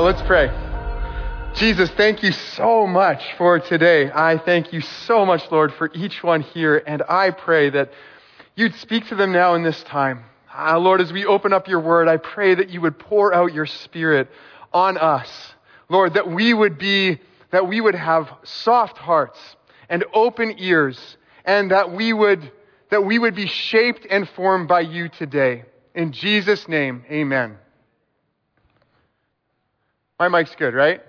Uh, let's pray. Jesus, thank you so much for today. I thank you so much, Lord, for each one here. And I pray that you'd speak to them now in this time. Uh, Lord, as we open up your word, I pray that you would pour out your spirit on us. Lord, that we would be, that we would have soft hearts and open ears and that we would, that we would be shaped and formed by you today. In Jesus' name, amen. My mic's good, right?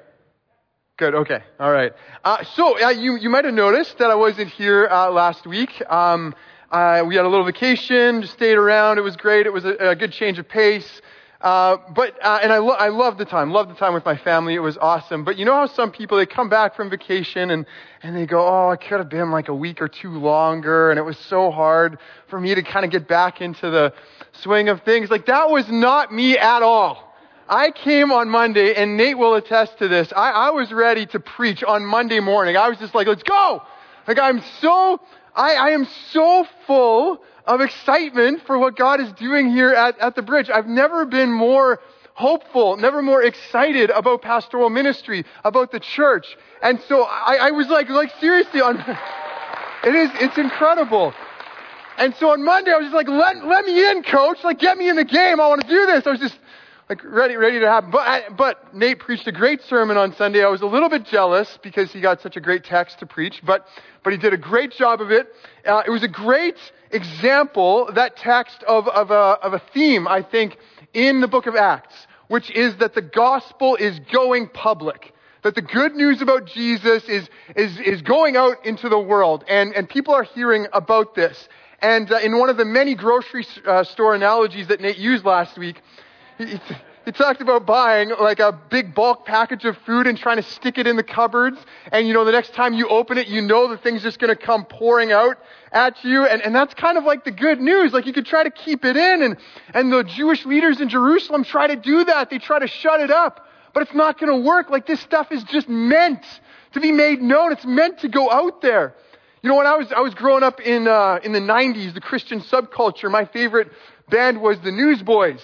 Good. Okay. All right. Uh, so uh, you you might have noticed that I wasn't here uh, last week. Um, uh, we had a little vacation, just stayed around. It was great. It was a, a good change of pace. Uh, but uh, and I lo- I loved the time. Loved the time with my family. It was awesome. But you know how some people they come back from vacation and and they go, oh, I could have been like a week or two longer, and it was so hard for me to kind of get back into the swing of things. Like that was not me at all. I came on Monday, and Nate will attest to this. I, I was ready to preach on Monday morning. I was just like, let's go! Like, I'm so, I, I am so full of excitement for what God is doing here at, at the bridge. I've never been more hopeful, never more excited about pastoral ministry, about the church. And so I, I was like, like seriously on, it is, it's incredible. And so on Monday I was just like, let, let me in, coach. Like, get me in the game. I want to do this. I was just, like ready, ready to happen. But, I, but Nate preached a great sermon on Sunday. I was a little bit jealous because he got such a great text to preach, but, but he did a great job of it. Uh, it was a great example, that text of, of, a, of a theme, I think, in the book of Acts, which is that the gospel is going public. That the good news about Jesus is, is, is going out into the world, and, and people are hearing about this. And uh, in one of the many grocery uh, store analogies that Nate used last week, he, he talked about buying like a big bulk package of food and trying to stick it in the cupboards. And you know, the next time you open it, you know the thing's just going to come pouring out at you. And, and that's kind of like the good news. Like you could try to keep it in. And, and the Jewish leaders in Jerusalem try to do that. They try to shut it up. But it's not going to work. Like this stuff is just meant to be made known. It's meant to go out there. You know, when I was, I was growing up in, uh, in the 90s, the Christian subculture, my favorite band was the Newsboys.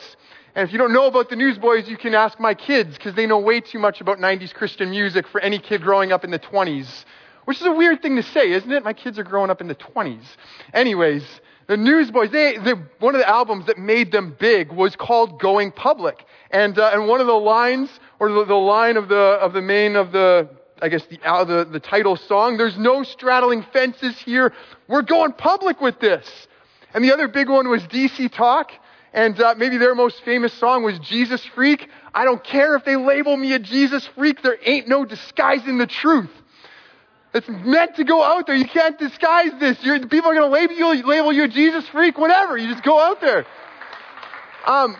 And if you don't know about the Newsboys, you can ask my kids because they know way too much about 90s Christian music for any kid growing up in the 20s. Which is a weird thing to say, isn't it? My kids are growing up in the 20s. Anyways, the Newsboys, they, they, one of the albums that made them big was called Going Public. And, uh, and one of the lines, or the, the line of the, of the main of the, I guess the, uh, the, the title song, there's no straddling fences here. We're going public with this. And the other big one was DC Talk. And uh, maybe their most famous song was Jesus Freak. I don't care if they label me a Jesus freak, there ain't no disguising the truth. It's meant to go out there. You can't disguise this. You're, people are going to label you, label you a Jesus freak, whatever. You just go out there. Um,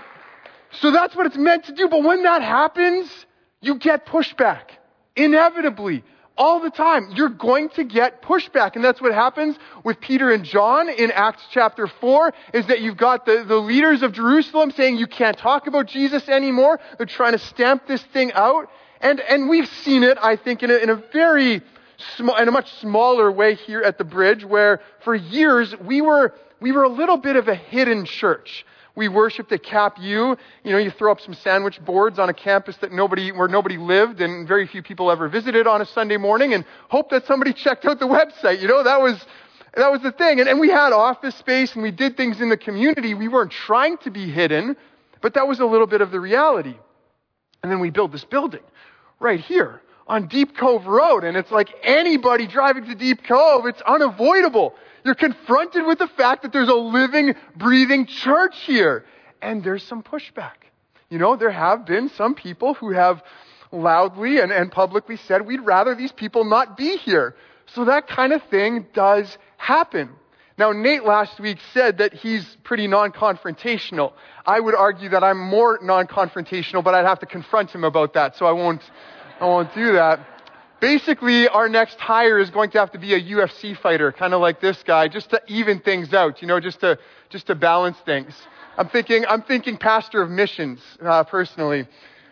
so that's what it's meant to do. But when that happens, you get pushback. Inevitably all the time. You're going to get pushback. And that's what happens with Peter and John in Acts chapter 4, is that you've got the, the leaders of Jerusalem saying you can't talk about Jesus anymore. They're trying to stamp this thing out. And, and we've seen it, I think, in a, in a very small, in a much smaller way here at the bridge, where for years we were, we were a little bit of a hidden church we worshiped at Cap U. You know, you throw up some sandwich boards on a campus that nobody, where nobody lived and very few people ever visited on a Sunday morning and hope that somebody checked out the website. You know, that was, that was the thing. And, and we had office space and we did things in the community. We weren't trying to be hidden, but that was a little bit of the reality. And then we build this building right here on Deep Cove Road. And it's like anybody driving to Deep Cove, it's unavoidable. You're confronted with the fact that there's a living, breathing church here. And there's some pushback. You know, there have been some people who have loudly and, and publicly said, we'd rather these people not be here. So that kind of thing does happen. Now, Nate last week said that he's pretty non-confrontational. I would argue that I'm more non-confrontational, but I'd have to confront him about that, so I won't, I won't do that. Basically, our next hire is going to have to be a UFC fighter, kind of like this guy, just to even things out, you know, just to, just to balance things. I'm thinking, I'm thinking pastor of missions, uh, personally.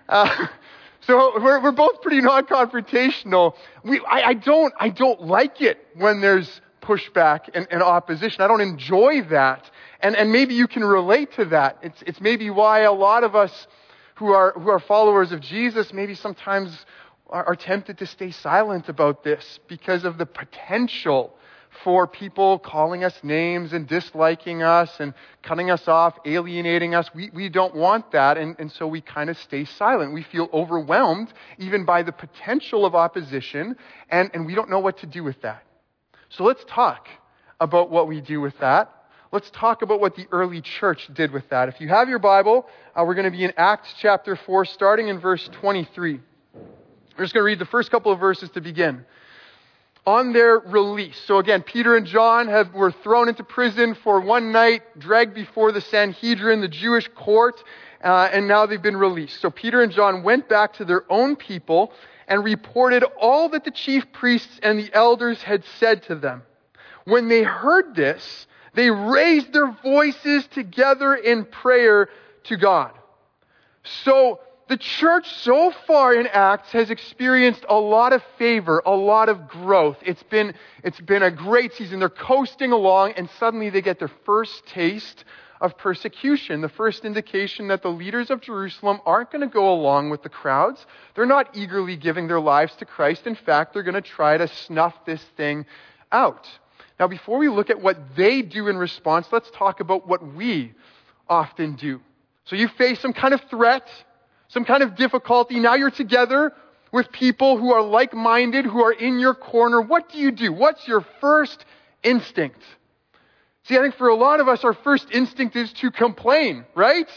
Uh, so we're, we're both pretty non-confrontational. We, I, I don't, I don't like it when there's pushback and, and opposition. I don't enjoy that. And, and maybe you can relate to that. It's, it's maybe why a lot of us who are, who are followers of Jesus maybe sometimes are, are tempted to stay silent about this because of the potential for people calling us names and disliking us and cutting us off, alienating us. We, we don't want that, and, and so we kind of stay silent. We feel overwhelmed even by the potential of opposition, and, and we don't know what to do with that. So let's talk about what we do with that. Let's talk about what the early church did with that. If you have your Bible, uh, we're going to be in Acts chapter 4, starting in verse 23. We're just going to read the first couple of verses to begin on their release. So again, Peter and John have, were thrown into prison for one night, dragged before the Sanhedrin, the Jewish court, uh, and now they've been released. So Peter and John went back to their own people and reported all that the chief priests and the elders had said to them. When they heard this, they raised their voices together in prayer to God. So the church so far in Acts has experienced a lot of favor, a lot of growth. It's been, it's been a great season. They're coasting along and suddenly they get their first taste of persecution. The first indication that the leaders of Jerusalem aren't going to go along with the crowds. They're not eagerly giving their lives to Christ. In fact, they're going to try to snuff this thing out. Now, before we look at what they do in response, let's talk about what we often do. So you face some kind of threat some kind of difficulty. Now you're together with people who are like minded, who are in your corner. What do you do? What's your first instinct? See, I think for a lot of us, our first instinct is to complain, right?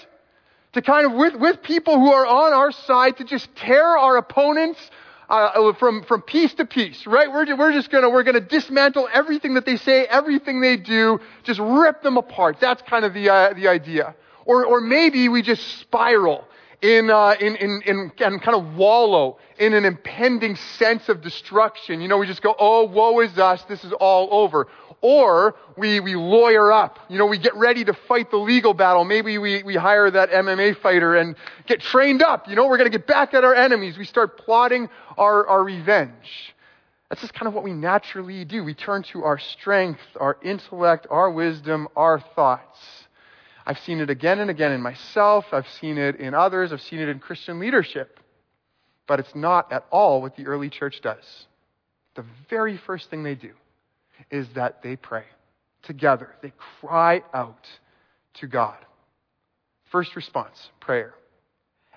To kind of, with, with people who are on our side, to just tear our opponents uh, from, from piece to piece, right? We're, we're just gonna, we're gonna dismantle everything that they say, everything they do, just rip them apart. That's kind of the, uh, the idea. Or, or maybe we just spiral in, uh, in, in, in, and kind of wallow in an impending sense of destruction. You know, we just go, oh, woe is us, this is all over. Or we, we lawyer up. You know, we get ready to fight the legal battle. Maybe we, we hire that MMA fighter and get trained up. You know, we're going to get back at our enemies. We start plotting our, our revenge. That's just kind of what we naturally do. We turn to our strength, our intellect, our wisdom, our thoughts. I've seen it again and again in myself. I've seen it in others. I've seen it in Christian leadership. But it's not at all what the early church does. The very first thing they do is that they pray together. They cry out to God. First response, prayer.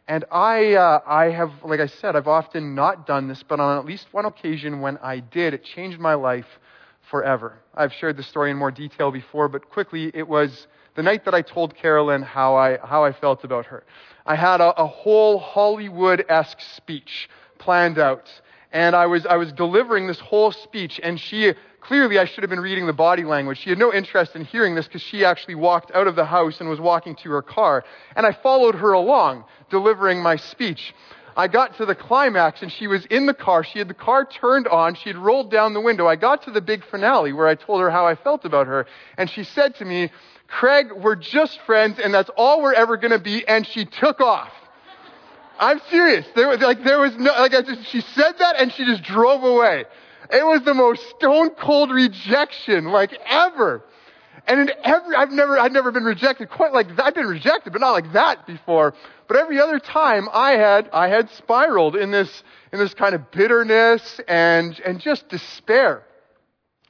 And I, uh, I have, like I said, I've often not done this, but on at least one occasion when I did, it changed my life forever. I've shared the story in more detail before, but quickly, it was the night that I told Carolyn how I, how I felt about her. I had a, a whole Hollywood-esque speech planned out. And I was, I was delivering this whole speech, and she, clearly I should have been reading the body language. She had no interest in hearing this because she actually walked out of the house and was walking to her car. And I followed her along, delivering my speech. I got to the climax and she was in the car. She had the car turned on. She had rolled down the window. I got to the big finale where I told her how I felt about her. And she said to me, Craig, we're just friends and that's all we're ever going to be. And she took off. I'm serious. There was like, there was no, like I just, she said that and she just drove away. It was the most stone cold rejection like ever. And in every, I've never, I've never been rejected quite like that. I've been rejected, but not like that before. But every other time I had, I had spiraled in this, in this kind of bitterness and, and just despair.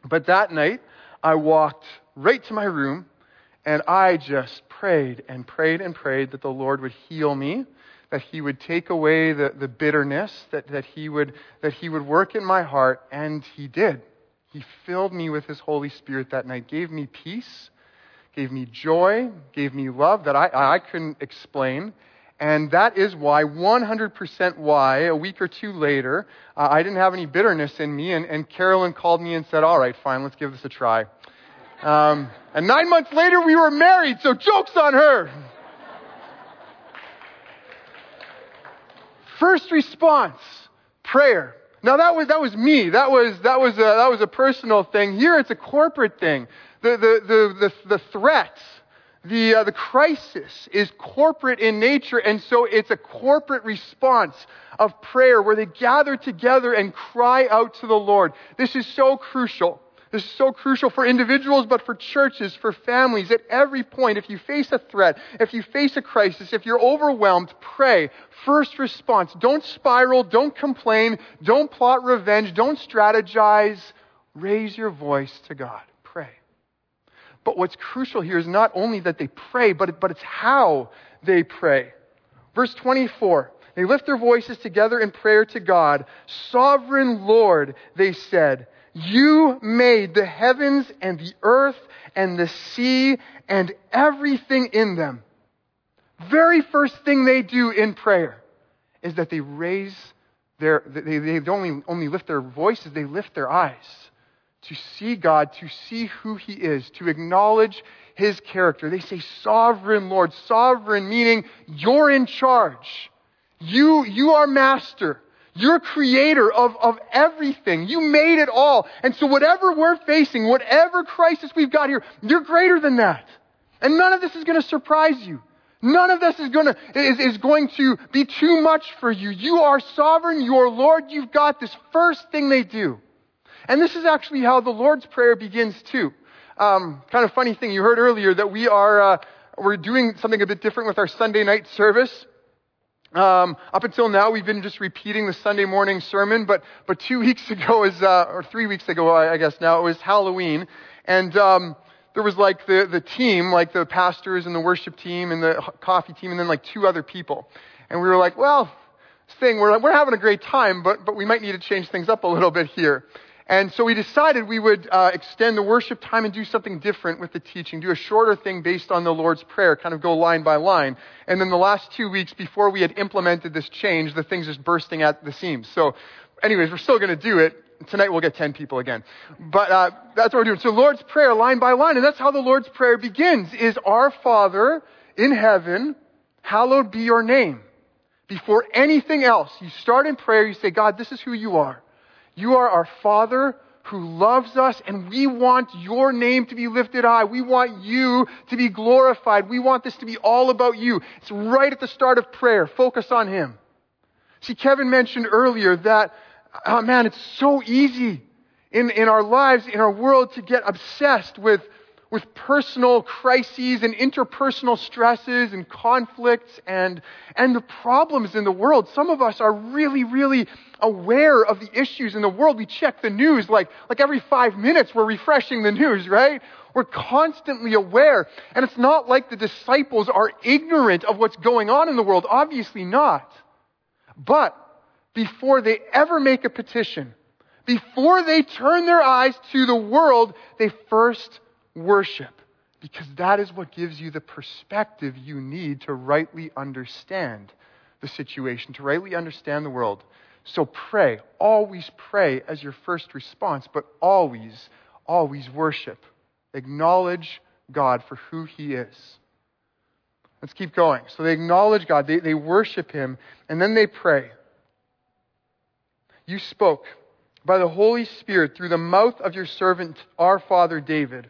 But that night, I walked right to my room and I just prayed and prayed and prayed that the Lord would heal me, that He would take away the, the bitterness, that, that, he would, that He would work in my heart, and He did. He filled me with His Holy Spirit that night, gave me peace, gave me joy, gave me love that I, I couldn't explain. And that is why, 100% why, a week or two later, uh, I didn't have any bitterness in me. And, and Carolyn called me and said, All right, fine, let's give this a try. Um, and nine months later, we were married, so joke's on her. First response, prayer. Now that was, that was me. That was, that was a, that was a personal thing. Here it's a corporate thing. The, the, the, the, the threat, the, uh, the crisis is corporate in nature, and so it's a corporate response of prayer where they gather together and cry out to the Lord. This is so crucial This is so crucial for individuals, but for churches, for families, at every point. If you face a threat, if you face a crisis, if you're overwhelmed, pray. First response. Don't spiral, don't complain, don't plot revenge, don't strategize. Raise your voice to God. Pray. But what's crucial here is not only that they pray, but, but it's how they pray. Verse 24. They lift their voices together in prayer to God. Sovereign Lord, they said, you made the heavens and the earth and the sea and everything in them. Very first thing they do in prayer is that they raise their, they, they only, only lift their voices, they lift their eyes to see God, to see who He is, to acknowledge His character. They say, Sovereign Lord. Sovereign meaning you're in charge. You, you are master. You're creator of, of everything. You made it all. And so whatever we're facing, whatever crisis we've got here, you're greater than that. And none of this is going to surprise you. None of this is going to, is, is going to be too much for you. You are sovereign. You are Lord. You've got this first thing they do. And this is actually how the Lord's Prayer begins too. Um, kind of funny thing, you heard earlier that we are, uh, we're doing something a bit different with our Sunday night service. Um, up until now, we've been just repeating the Sunday morning sermon, but but two weeks ago is uh, or three weeks ago, I, I, guess now it was Halloween, and um, there was like the the team, like the pastors and the worship team and the coffee team, and then like two other people, and we were like, well, thing we're we're having a great time, but but we might need to change things up a little bit here. And so we decided we would uh, extend the worship time and do something different with the teaching, do a shorter thing based on the Lord's Prayer, kind of go line by line. And then the last two weeks before we had implemented this change, the thing's just bursting at the seams. So, anyways, we're still going to do it. Tonight we'll get 10 people again. But uh, that's what we're doing. So Lord's Prayer, line by line, and that's how the Lord's Prayer begins, is Our Father in heaven, hallowed be your name. Before anything else, you start in prayer, you say, God, this is who you are. You are our Father who loves us, and we want your name to be lifted high. We want you to be glorified. We want this to be all about you. It's right at the start of prayer. Focus on Him. See, Kevin mentioned earlier that, oh man, it's so easy in, in our lives, in our world, to get obsessed with with personal crises and interpersonal stresses and conflicts and, and the problems in the world. Some of us are really, really aware of the issues in the world. We check the news like, like every five minutes we're refreshing the news, right? We're constantly aware. And it's not like the disciples are ignorant of what's going on in the world. Obviously not. But before they ever make a petition, before they turn their eyes to the world, they first worship because that is what gives you the perspective you need to rightly understand the situation, to rightly understand the world. So pray, always pray as your first response, but always, always worship. Acknowledge God for who He is. Let's keep going. So they acknowledge God, they, they worship Him, and then they pray. You spoke by the Holy Spirit through the mouth of your servant, our father David.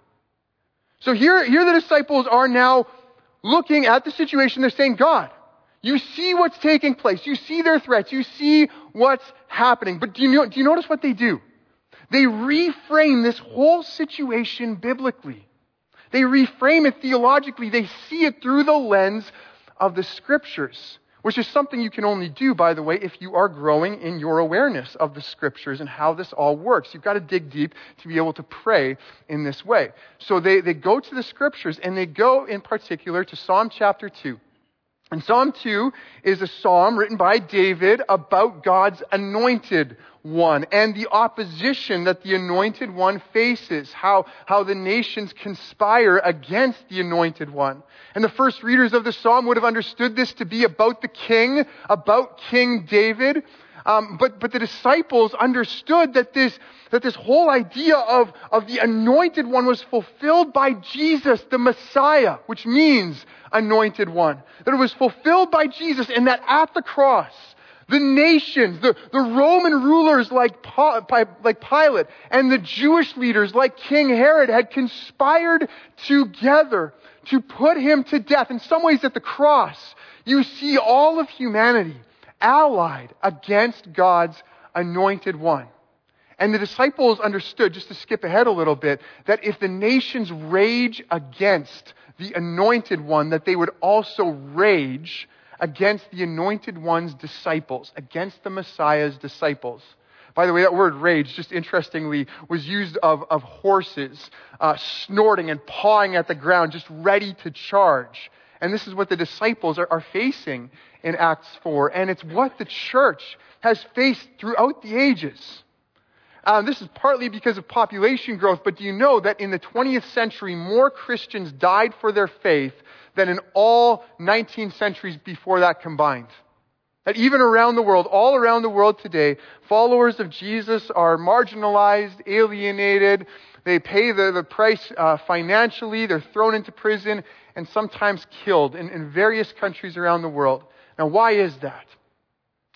So here, here the disciples are now looking at the situation. They're saying, God, you see what's taking place. You see their threats. You see what's happening. But do you, do you notice what they do? They reframe this whole situation biblically. They reframe it theologically. They see it through the lens of the scriptures which is something you can only do, by the way, if you are growing in your awareness of the scriptures and how this all works. You've got to dig deep to be able to pray in this way. So they, they go to the scriptures and they go in particular to Psalm chapter 2. And Psalm 2 is a psalm written by David about God's anointed one and the opposition that the anointed one faces, how, how the nations conspire against the anointed one. And the first readers of the psalm would have understood this to be about the king, about King David. Um, but, but the disciples understood that this, that this whole idea of, of the anointed one was fulfilled by Jesus, the Messiah, which means anointed one. That it was fulfilled by Jesus and that at the cross, the nations, the, the Roman rulers like, like Pilate and the Jewish leaders like King Herod had conspired together to put him to death. In some ways at the cross, you see all of humanity allied against God's anointed one. And the disciples understood, just to skip ahead a little bit, that if the nations rage against the anointed one, that they would also rage against the anointed one's disciples, against the Messiah's disciples. By the way, that word rage, just interestingly, was used of, of horses uh, snorting and pawing at the ground, just ready to charge. And this is what the disciples are, are facing in Acts 4. And it's what the church has faced throughout the ages. Um, this is partly because of population growth, but do you know that in the 20th century, more Christians died for their faith than in all 19 centuries before that combined? That even around the world, all around the world today, followers of Jesus are marginalized, alienated, they pay the, the price uh, financially, they're thrown into prison, and sometimes killed in, in various countries around the world. Now, why is that?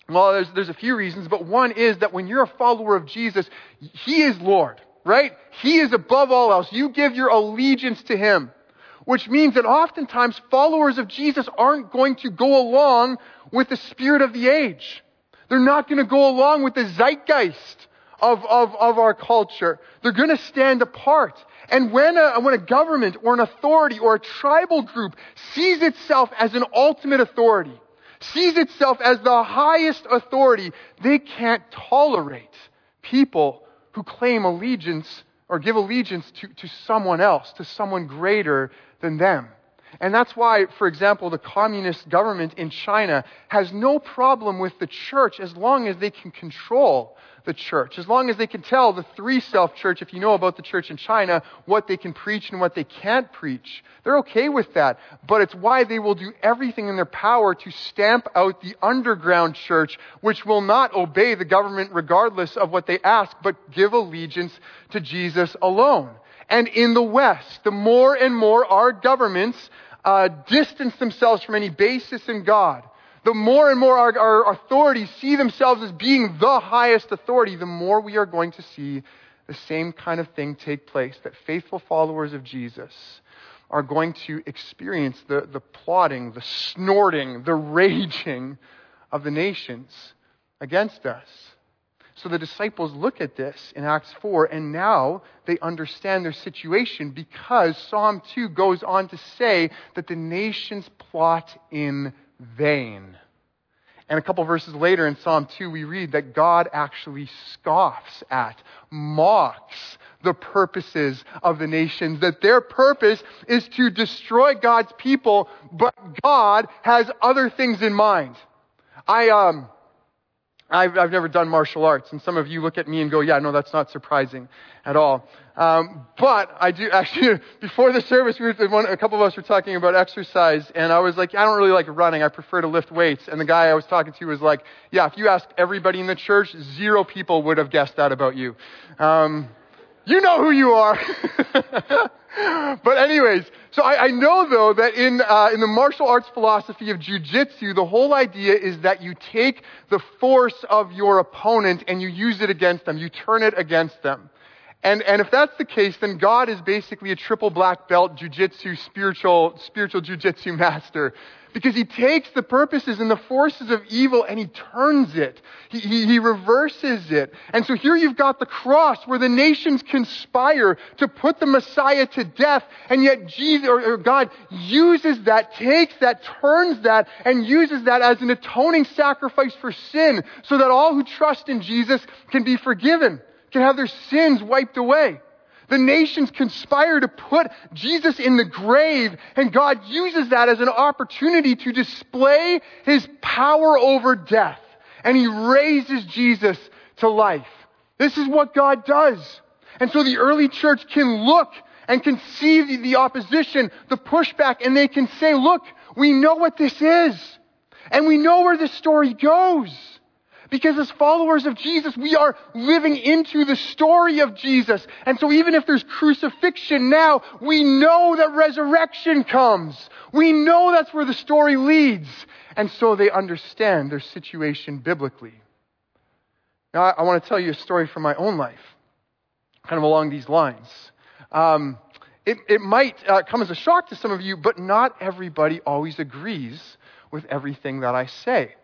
Well, there's, there's a few reasons, but one is that when you're a follower of Jesus, He is Lord, right? He is above all else. You give your allegiance to Him, which means that oftentimes followers of Jesus aren't going to go along with the spirit of the age. They're not going to go along with the zeitgeist of, of, of our culture. They're going to stand apart. And when a, when a government or an authority or a tribal group sees itself as an ultimate authority, sees itself as the highest authority, they can't tolerate people who claim allegiance or give allegiance to, to someone else, to someone greater than them. And that's why, for example, the communist government in China has no problem with the church as long as they can control the church. As long as they can tell the three self church, if you know about the church in China, what they can preach and what they can't preach. They're okay with that. But it's why they will do everything in their power to stamp out the underground church, which will not obey the government regardless of what they ask, but give allegiance to Jesus alone. And in the West, the more and more our governments uh, distance themselves from any basis in God, the more and more our, our authorities see themselves as being the highest authority, the more we are going to see the same kind of thing take place. That faithful followers of Jesus are going to experience the, the plotting, the snorting, the raging of the nations against us. So the disciples look at this in Acts 4, and now they understand their situation because Psalm 2 goes on to say that the nations plot in vain. And a couple verses later in Psalm 2, we read that God actually scoffs at, mocks the purposes of the nations, that their purpose is to destroy God's people, but God has other things in mind. I, um, I've, I've never done martial arts, and some of you look at me and go, yeah, no, that's not surprising at all. Um, but I do actually, before the service, we were, one, a couple of us were talking about exercise, and I was like, I don't really like running. I prefer to lift weights. And the guy I was talking to was like, yeah, if you ask everybody in the church, zero people would have guessed that about you. Um, you know who you are. but anyways, so I, I, know though that in uh, in the martial arts philosophy of jujitsu, the whole idea is that you take the force of your opponent and you use it against them. You turn it against them. And, and if that's the case, then God is basically a triple black belt jujitsu spiritual, spiritual jujitsu master. Because he takes the purposes and the forces of evil and he turns it. He, he, he, reverses it. And so here you've got the cross where the nations conspire to put the Messiah to death. And yet Jesus, or, or God uses that, takes that, turns that, and uses that as an atoning sacrifice for sin so that all who trust in Jesus can be forgiven can have their sins wiped away. The nations conspire to put Jesus in the grave, and God uses that as an opportunity to display his power over death. And he raises Jesus to life. This is what God does. And so the early church can look and can see the, the opposition, the pushback, and they can say, look, we know what this is. And we know where this story goes. Because as followers of Jesus, we are living into the story of Jesus. And so even if there's crucifixion now, we know that resurrection comes. We know that's where the story leads. And so they understand their situation biblically. Now, I, want to tell you a story from my own life, kind of along these lines. Um, it, it, might uh, come as a shock to some of you, but not everybody always agrees with everything that I say.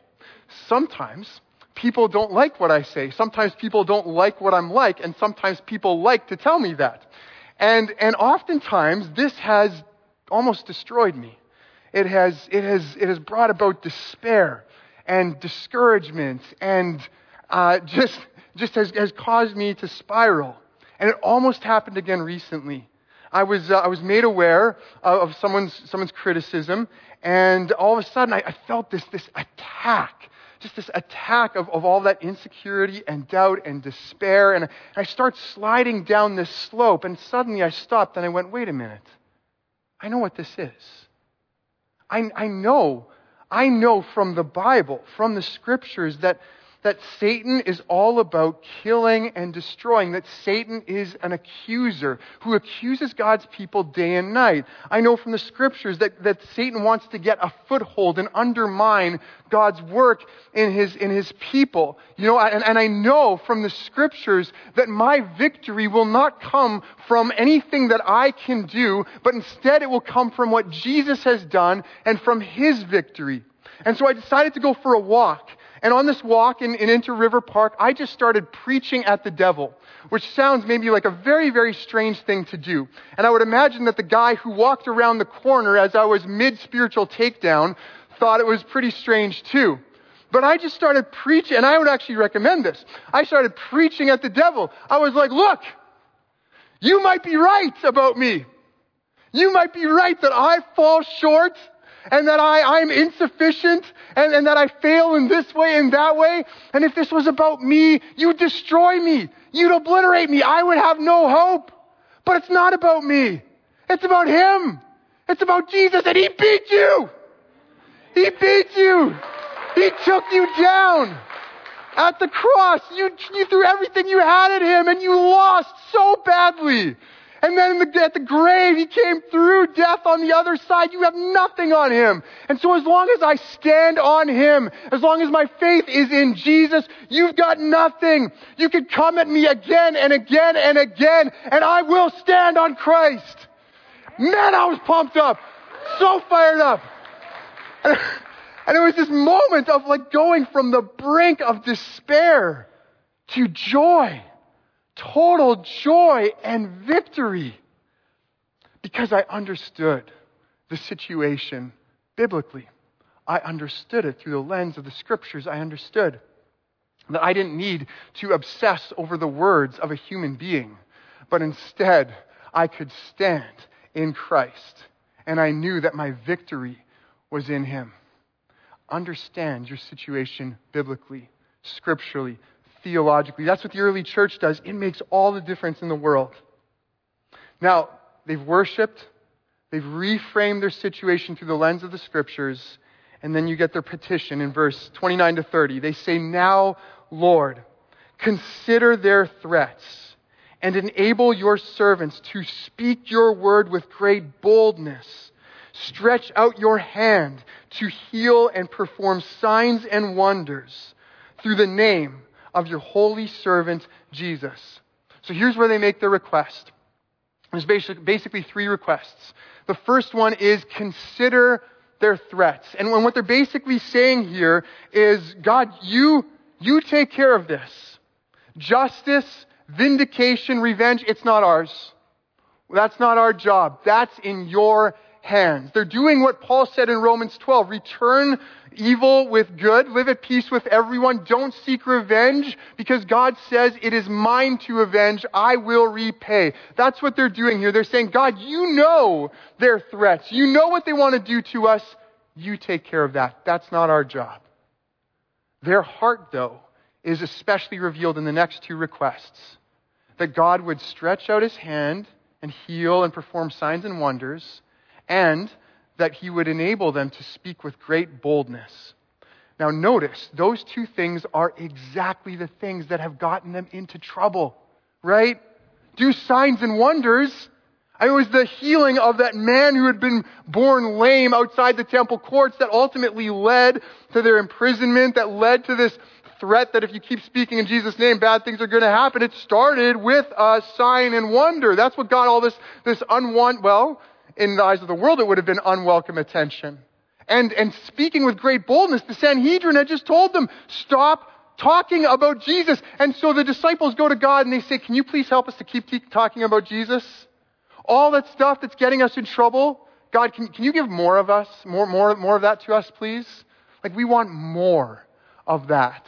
Sometimes people don't like what I say. Sometimes people don't like what I'm like, and sometimes people like to tell me that. And, and oftentimes this has almost destroyed me. It has, it has, it has brought about despair and discouragement and uh, just, just has, has caused me to spiral. And it almost happened again recently. I was, uh, I was made aware of someone's, someone's criticism, and all of a sudden I, I felt this, this attack just this attack of, of all that insecurity and doubt and despair. And I start sliding down this slope, and suddenly I stopped and I went, wait a minute. I know what this is. I, I know, I know from the Bible, from the scriptures, that that Satan is all about killing and destroying, that Satan is an accuser who accuses God's people day and night. I know from the scriptures that, that Satan wants to get a foothold and undermine God's work in his, in his people. You know, and, and I know from the scriptures that my victory will not come from anything that I can do, but instead it will come from what Jesus has done and from his victory. And so I decided to go for a walk. And on this walk in, in into River Park, I just started preaching at the devil, which sounds maybe like a very, very strange thing to do. And I would imagine that the guy who walked around the corner as I was mid spiritual takedown thought it was pretty strange too. But I just started preaching, and I would actually recommend this. I started preaching at the devil. I was like, look, you might be right about me. You might be right that I fall short and that I, I'm insufficient and, and that I fail in this way and that way. And if this was about me, you'd destroy me. You'd obliterate me. I would have no hope. But it's not about me. It's about Him. It's about Jesus and He beat you. He beat you. He took you down. At the cross, you, you threw everything you had at Him and you lost so badly. And then the, at the grave, he came through death on the other side. You have nothing on him. And so as long as I stand on him, as long as my faith is in Jesus, you've got nothing. You can come at me again and again and again, and I will stand on Christ. Man, I was pumped up. So fired up. And, and it was this moment of like going from the brink of despair to joy total joy and victory because I understood the situation biblically. I understood it through the lens of the scriptures. I understood that I didn't need to obsess over the words of a human being, but instead I could stand in Christ. And I knew that my victory was in Him. Understand your situation biblically, scripturally, theologically. That's what the early church does. It makes all the difference in the world. Now, they've worshiped, they've reframed their situation through the lens of the scriptures, and then you get their petition in verse 29 to 30. They say, Now, Lord, consider their threats and enable your servants to speak your word with great boldness. Stretch out your hand to heal and perform signs and wonders through the name of your holy servant Jesus. So here's where they make their request. There's basically three requests. The first one is consider their threats. And what they're basically saying here is, God, you, you take care of this. Justice, vindication, revenge, it's not ours. That's not our job. That's in your hands. They're doing what Paul said in Romans 12. Return evil with good. Live at peace with everyone. Don't seek revenge because God says it is mine to avenge. I will repay. That's what they're doing here. They're saying, God, you know their threats. You know what they want to do to us. You take care of that. That's not our job. Their heart, though, is especially revealed in the next two requests. That God would stretch out his hand and heal and perform signs and wonders and that he would enable them to speak with great boldness. Now, notice, those two things are exactly the things that have gotten them into trouble, right? Do signs and wonders. It was the healing of that man who had been born lame outside the temple courts that ultimately led to their imprisonment, that led to this threat that if you keep speaking in Jesus' name, bad things are going to happen. It started with a sign and wonder. That's what got all this, this unwanted, well, in the eyes of the world, it would have been unwelcome attention. And, and speaking with great boldness, the Sanhedrin had just told them, stop talking about Jesus. And so the disciples go to God and they say, can you please help us to keep talking about Jesus? All that stuff that's getting us in trouble, God, can, can you give more of us? More, more, more of that to us, please? Like we want more of that.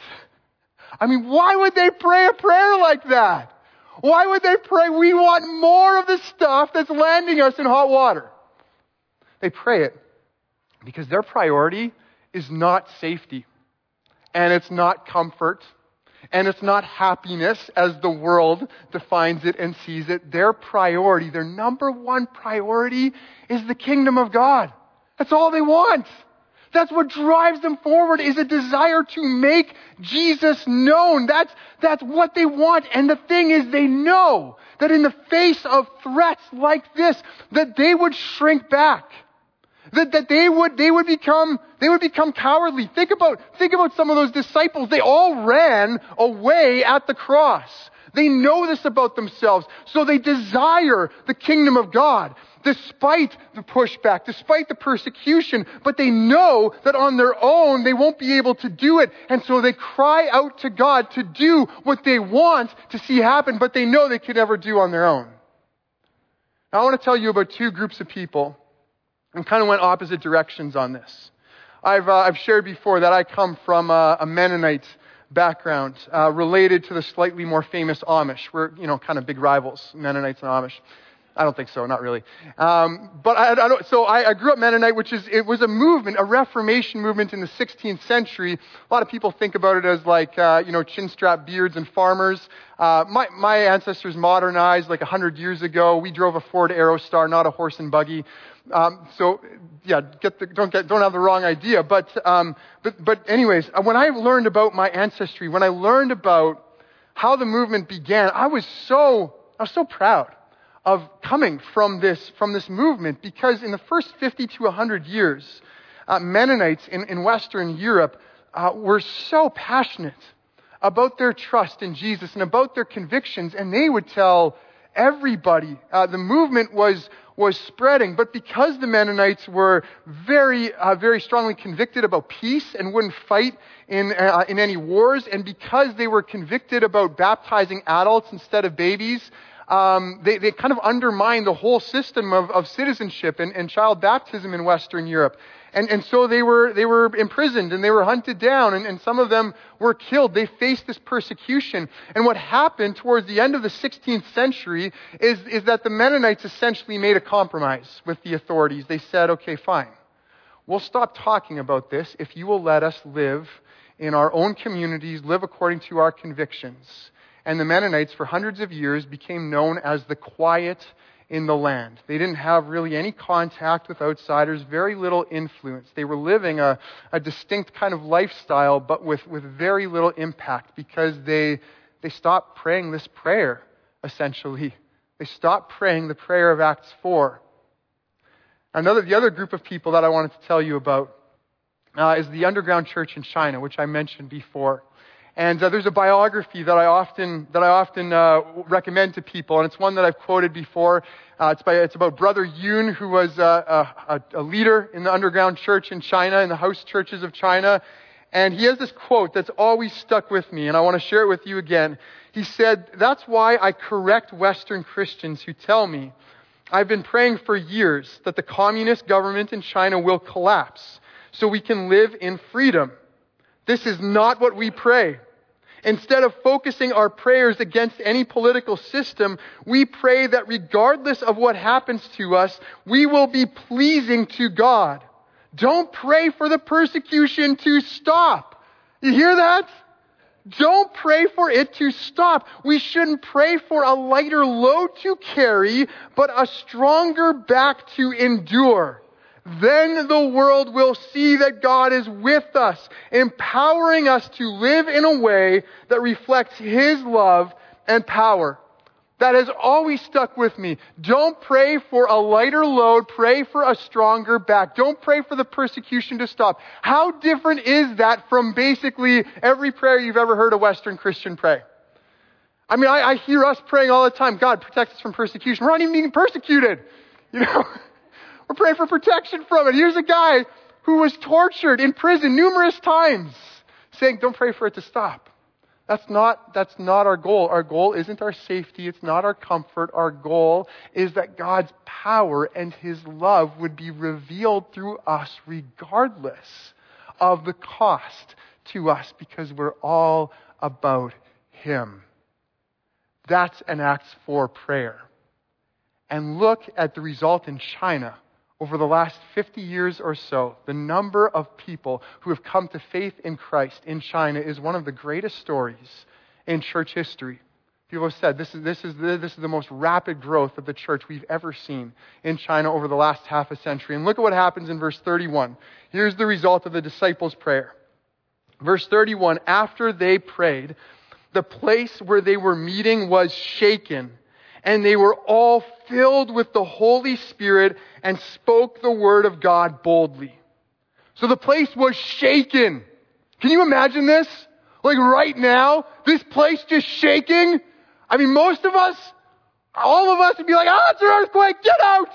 I mean, why would they pray a prayer like that? Why would they pray, we want more of the stuff that's landing us in hot water? They pray it because their priority is not safety, and it's not comfort, and it's not happiness as the world defines it and sees it. Their priority, their number one priority is the kingdom of God. That's all they want. That's what drives them forward is a desire to make Jesus known. That's, that's what they want. And the thing is they know that in the face of threats like this, that they would shrink back. That, that they would, they would become, they would become cowardly. Think about, think about some of those disciples. They all ran away at the cross. They know this about themselves. So they desire the kingdom of God despite the pushback, despite the persecution, but they know that on their own they won't be able to do it. And so they cry out to God to do what they want to see happen, but they know they can never do on their own. Now, I want to tell you about two groups of people and kind of went opposite directions on this. I've, uh, I've shared before that I come from a, a Mennonite background uh, related to the slightly more famous Amish. We're, you know, kind of big rivals, Mennonites and Amish. I don't think so, not really. Um, but I, I so I, I, grew up Mennonite, which is it was a movement, a Reformation movement in the 16th century. A lot of people think about it as like uh, you know chin strap beards and farmers. Uh, my my ancestors modernized like 100 years ago. We drove a Ford Aerostar, not a horse and buggy. Um, so yeah, get the, don't get don't have the wrong idea. But um, but but anyways, uh, when I learned about my ancestry, when I learned about how the movement began, I was so I was so proud of coming from this, from this movement because in the first 50 to 100 years, uh, Mennonites in, in Western Europe uh, were so passionate about their trust in Jesus and about their convictions, and they would tell everybody. Uh, the movement was was spreading, but because the Mennonites were very, uh, very strongly convicted about peace and wouldn't fight in uh, in any wars, and because they were convicted about baptizing adults instead of babies, um, they, they kind of undermine the whole system of, of citizenship and, and child baptism in Western Europe. And, and so they were, they were imprisoned and they were hunted down and, and some of them were killed. They faced this persecution. And what happened towards the end of the 16th century is, is that the Mennonites essentially made a compromise with the authorities. They said, okay, fine. We'll stop talking about this if you will let us live in our own communities, live according to our convictions and the Mennonites for hundreds of years became known as the quiet in the land. They didn't have really any contact with outsiders, very little influence. They were living a, a distinct kind of lifestyle, but with, with very little impact because they, they stopped praying this prayer, essentially. They stopped praying the prayer of Acts 4. Another, the other group of people that I wanted to tell you about uh, is the underground church in China, which I mentioned before. And uh, there's a biography that I often, that I often uh, recommend to people, and it's one that I've quoted before. Uh, it's, by, it's about Brother Yun, who was uh, a, a leader in the underground church in China, in the house churches of China. And he has this quote that's always stuck with me, and I want to share it with you again. He said, That's why I correct Western Christians who tell me, I've been praying for years that the communist government in China will collapse so we can live in freedom. This is not what we pray. Instead of focusing our prayers against any political system, we pray that regardless of what happens to us, we will be pleasing to God. Don't pray for the persecution to stop. You hear that? Don't pray for it to stop. We shouldn't pray for a lighter load to carry, but a stronger back to endure. Then the world will see that God is with us, empowering us to live in a way that reflects His love and power. That has always stuck with me. Don't pray for a lighter load. Pray for a stronger back. Don't pray for the persecution to stop. How different is that from basically every prayer you've ever heard a Western Christian pray? I mean, I, I hear us praying all the time. God, protect us from persecution. We're not even being persecuted. You know, we're praying for protection from it. Here's a guy who was tortured in prison numerous times saying, don't pray for it to stop. That's not, that's not our goal. Our goal isn't our safety. It's not our comfort. Our goal is that God's power and His love would be revealed through us regardless of the cost to us because we're all about Him. That's an Acts 4 prayer. And look at the result in China over the last 50 years or so, the number of people who have come to faith in Christ in China is one of the greatest stories in church history. People have said this is, this, is the, this is the most rapid growth of the church we've ever seen in China over the last half a century. And look at what happens in verse 31. Here's the result of the disciples' prayer. Verse 31 After they prayed, the place where they were meeting was shaken and they were all filled with the Holy Spirit and spoke the word of God boldly. So the place was shaken. Can you imagine this? Like right now, this place just shaking. I mean, most of us, all of us would be like, ah, oh, it's an earthquake, get out!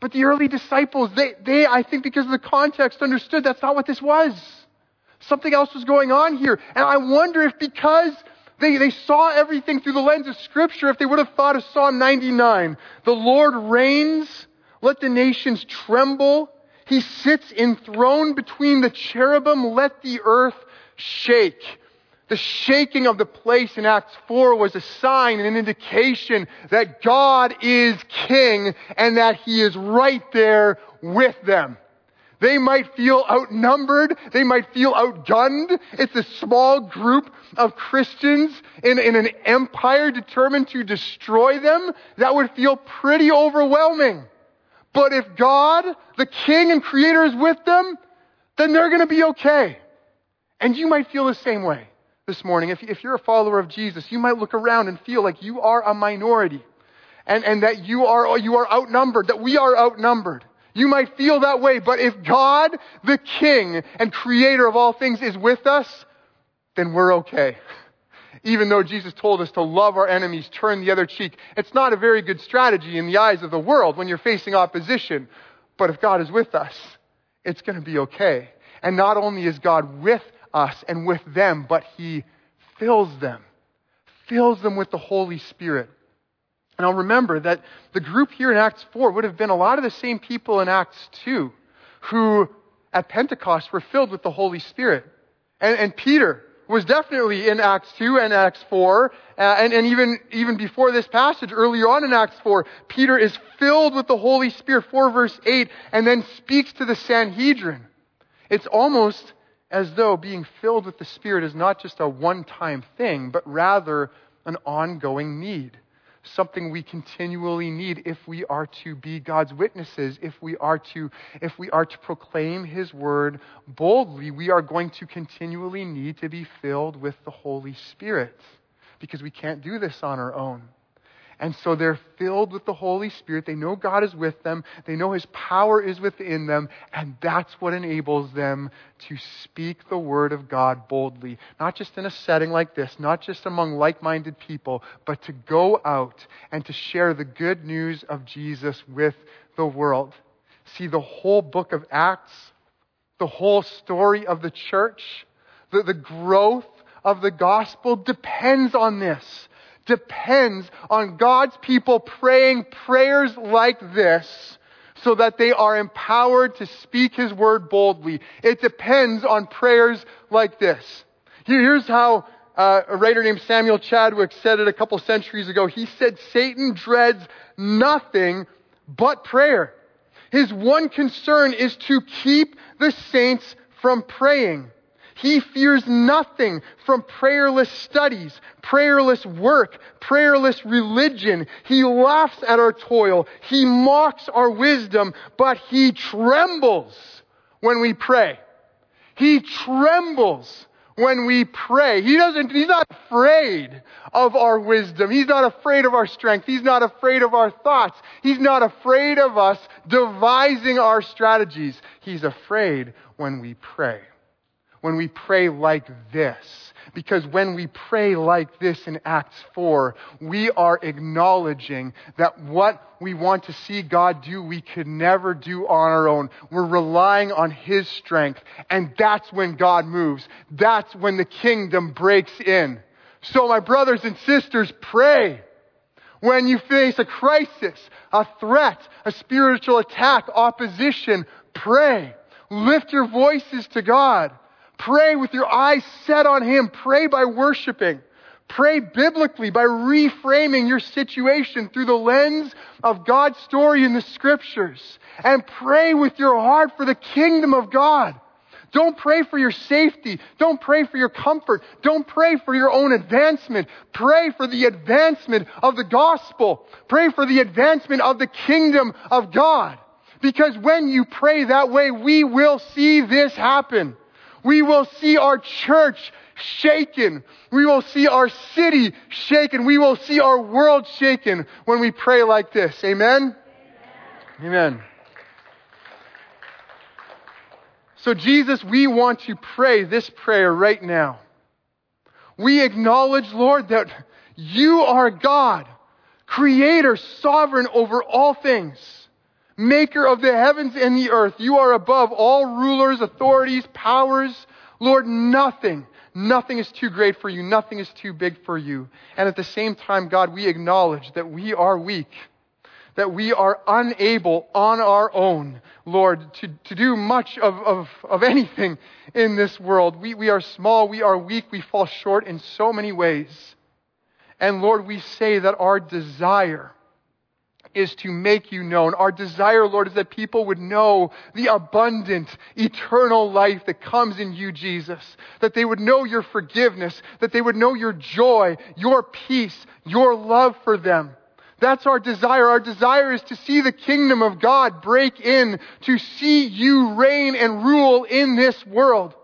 But the early disciples, they, they, I think because of the context, understood that's not what this was. Something else was going on here. And I wonder if because they, they saw everything through the lens of Scripture if they would have thought of Psalm 99. The Lord reigns, let the nations tremble. He sits enthroned between the cherubim, let the earth shake. The shaking of the place in Acts 4 was a sign and an indication that God is king and that he is right there with them. They might feel outnumbered. They might feel outgunned. It's a small group of Christians in, in an empire determined to destroy them. That would feel pretty overwhelming. But if God, the King and Creator is with them, then they're going to be okay. And you might feel the same way this morning. If, if you're a follower of Jesus, you might look around and feel like you are a minority and, and that you are, you are outnumbered, that we are outnumbered. You might feel that way, but if God, the King and Creator of all things, is with us, then we're okay. Even though Jesus told us to love our enemies, turn the other cheek. It's not a very good strategy in the eyes of the world when you're facing opposition. But if God is with us, it's going to be okay. And not only is God with us and with them, but He fills them, fills them with the Holy Spirit. Now remember that the group here in Acts 4 would have been a lot of the same people in Acts 2 who at Pentecost were filled with the Holy Spirit. And, and Peter was definitely in Acts 2 and Acts 4, uh, and, and even, even before this passage, earlier on in Acts 4, Peter is filled with the Holy Spirit, 4 verse 8, and then speaks to the Sanhedrin. It's almost as though being filled with the Spirit is not just a one-time thing, but rather an ongoing need something we continually need if we are to be God's witnesses, if we are to, if we are to proclaim His word boldly, we are going to continually need to be filled with the Holy Spirit because we can't do this on our own. And so they're filled with the Holy Spirit. They know God is with them. They know His power is within them. And that's what enables them to speak the Word of God boldly. Not just in a setting like this, not just among like minded people, but to go out and to share the good news of Jesus with the world. See, the whole book of Acts, the whole story of the church, the, the growth of the gospel depends on this depends on God's people praying prayers like this so that they are empowered to speak His word boldly. It depends on prayers like this. Here's how uh, a writer named Samuel Chadwick said it a couple centuries ago. He said, Satan dreads nothing but prayer. His one concern is to keep the saints from praying. He fears nothing from prayerless studies, prayerless work, prayerless religion. He laughs at our toil. He mocks our wisdom, but he trembles when we pray. He trembles when we pray. He doesn't, he's not afraid of our wisdom. He's not afraid of our strength. He's not afraid of our thoughts. He's not afraid of us devising our strategies. He's afraid when we pray. When we pray like this. Because when we pray like this in Acts 4, we are acknowledging that what we want to see God do, we could never do on our own. We're relying on His strength. And that's when God moves. That's when the kingdom breaks in. So my brothers and sisters, pray. When you face a crisis, a threat, a spiritual attack, opposition, pray. Lift your voices to God. Pray with your eyes set on Him. Pray by worshiping. Pray biblically by reframing your situation through the lens of God's story in the scriptures. And pray with your heart for the kingdom of God. Don't pray for your safety. Don't pray for your comfort. Don't pray for your own advancement. Pray for the advancement of the gospel. Pray for the advancement of the kingdom of God. Because when you pray that way, we will see this happen. We will see our church shaken. We will see our city shaken. We will see our world shaken when we pray like this. Amen? Amen. Amen. So Jesus, we want to pray this prayer right now. We acknowledge, Lord, that you are God, creator, sovereign over all things maker of the heavens and the earth. You are above all rulers, authorities, powers. Lord, nothing, nothing is too great for you. Nothing is too big for you. And at the same time, God, we acknowledge that we are weak, that we are unable on our own, Lord, to, to do much of, of, of anything in this world. We, we are small, we are weak, we fall short in so many ways. And Lord, we say that our desire, is to make you known. Our desire, Lord, is that people would know the abundant, eternal life that comes in you, Jesus. That they would know your forgiveness, that they would know your joy, your peace, your love for them. That's our desire. Our desire is to see the kingdom of God break in, to see you reign and rule in this world.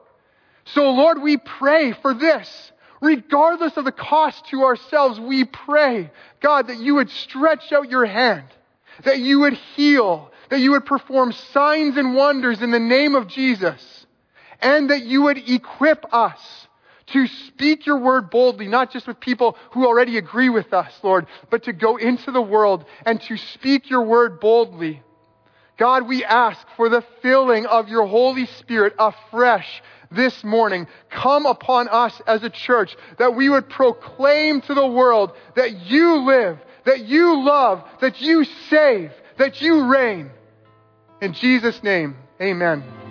So Lord, we pray for this regardless of the cost to ourselves, we pray, God, that you would stretch out your hand, that you would heal, that you would perform signs and wonders in the name of Jesus, and that you would equip us to speak your word boldly, not just with people who already agree with us, Lord, but to go into the world and to speak your word boldly. God, we ask for the filling of your Holy Spirit afresh this morning come upon us as a church, that we would proclaim to the world that you live, that you love, that you save, that you reign. In Jesus' name, amen.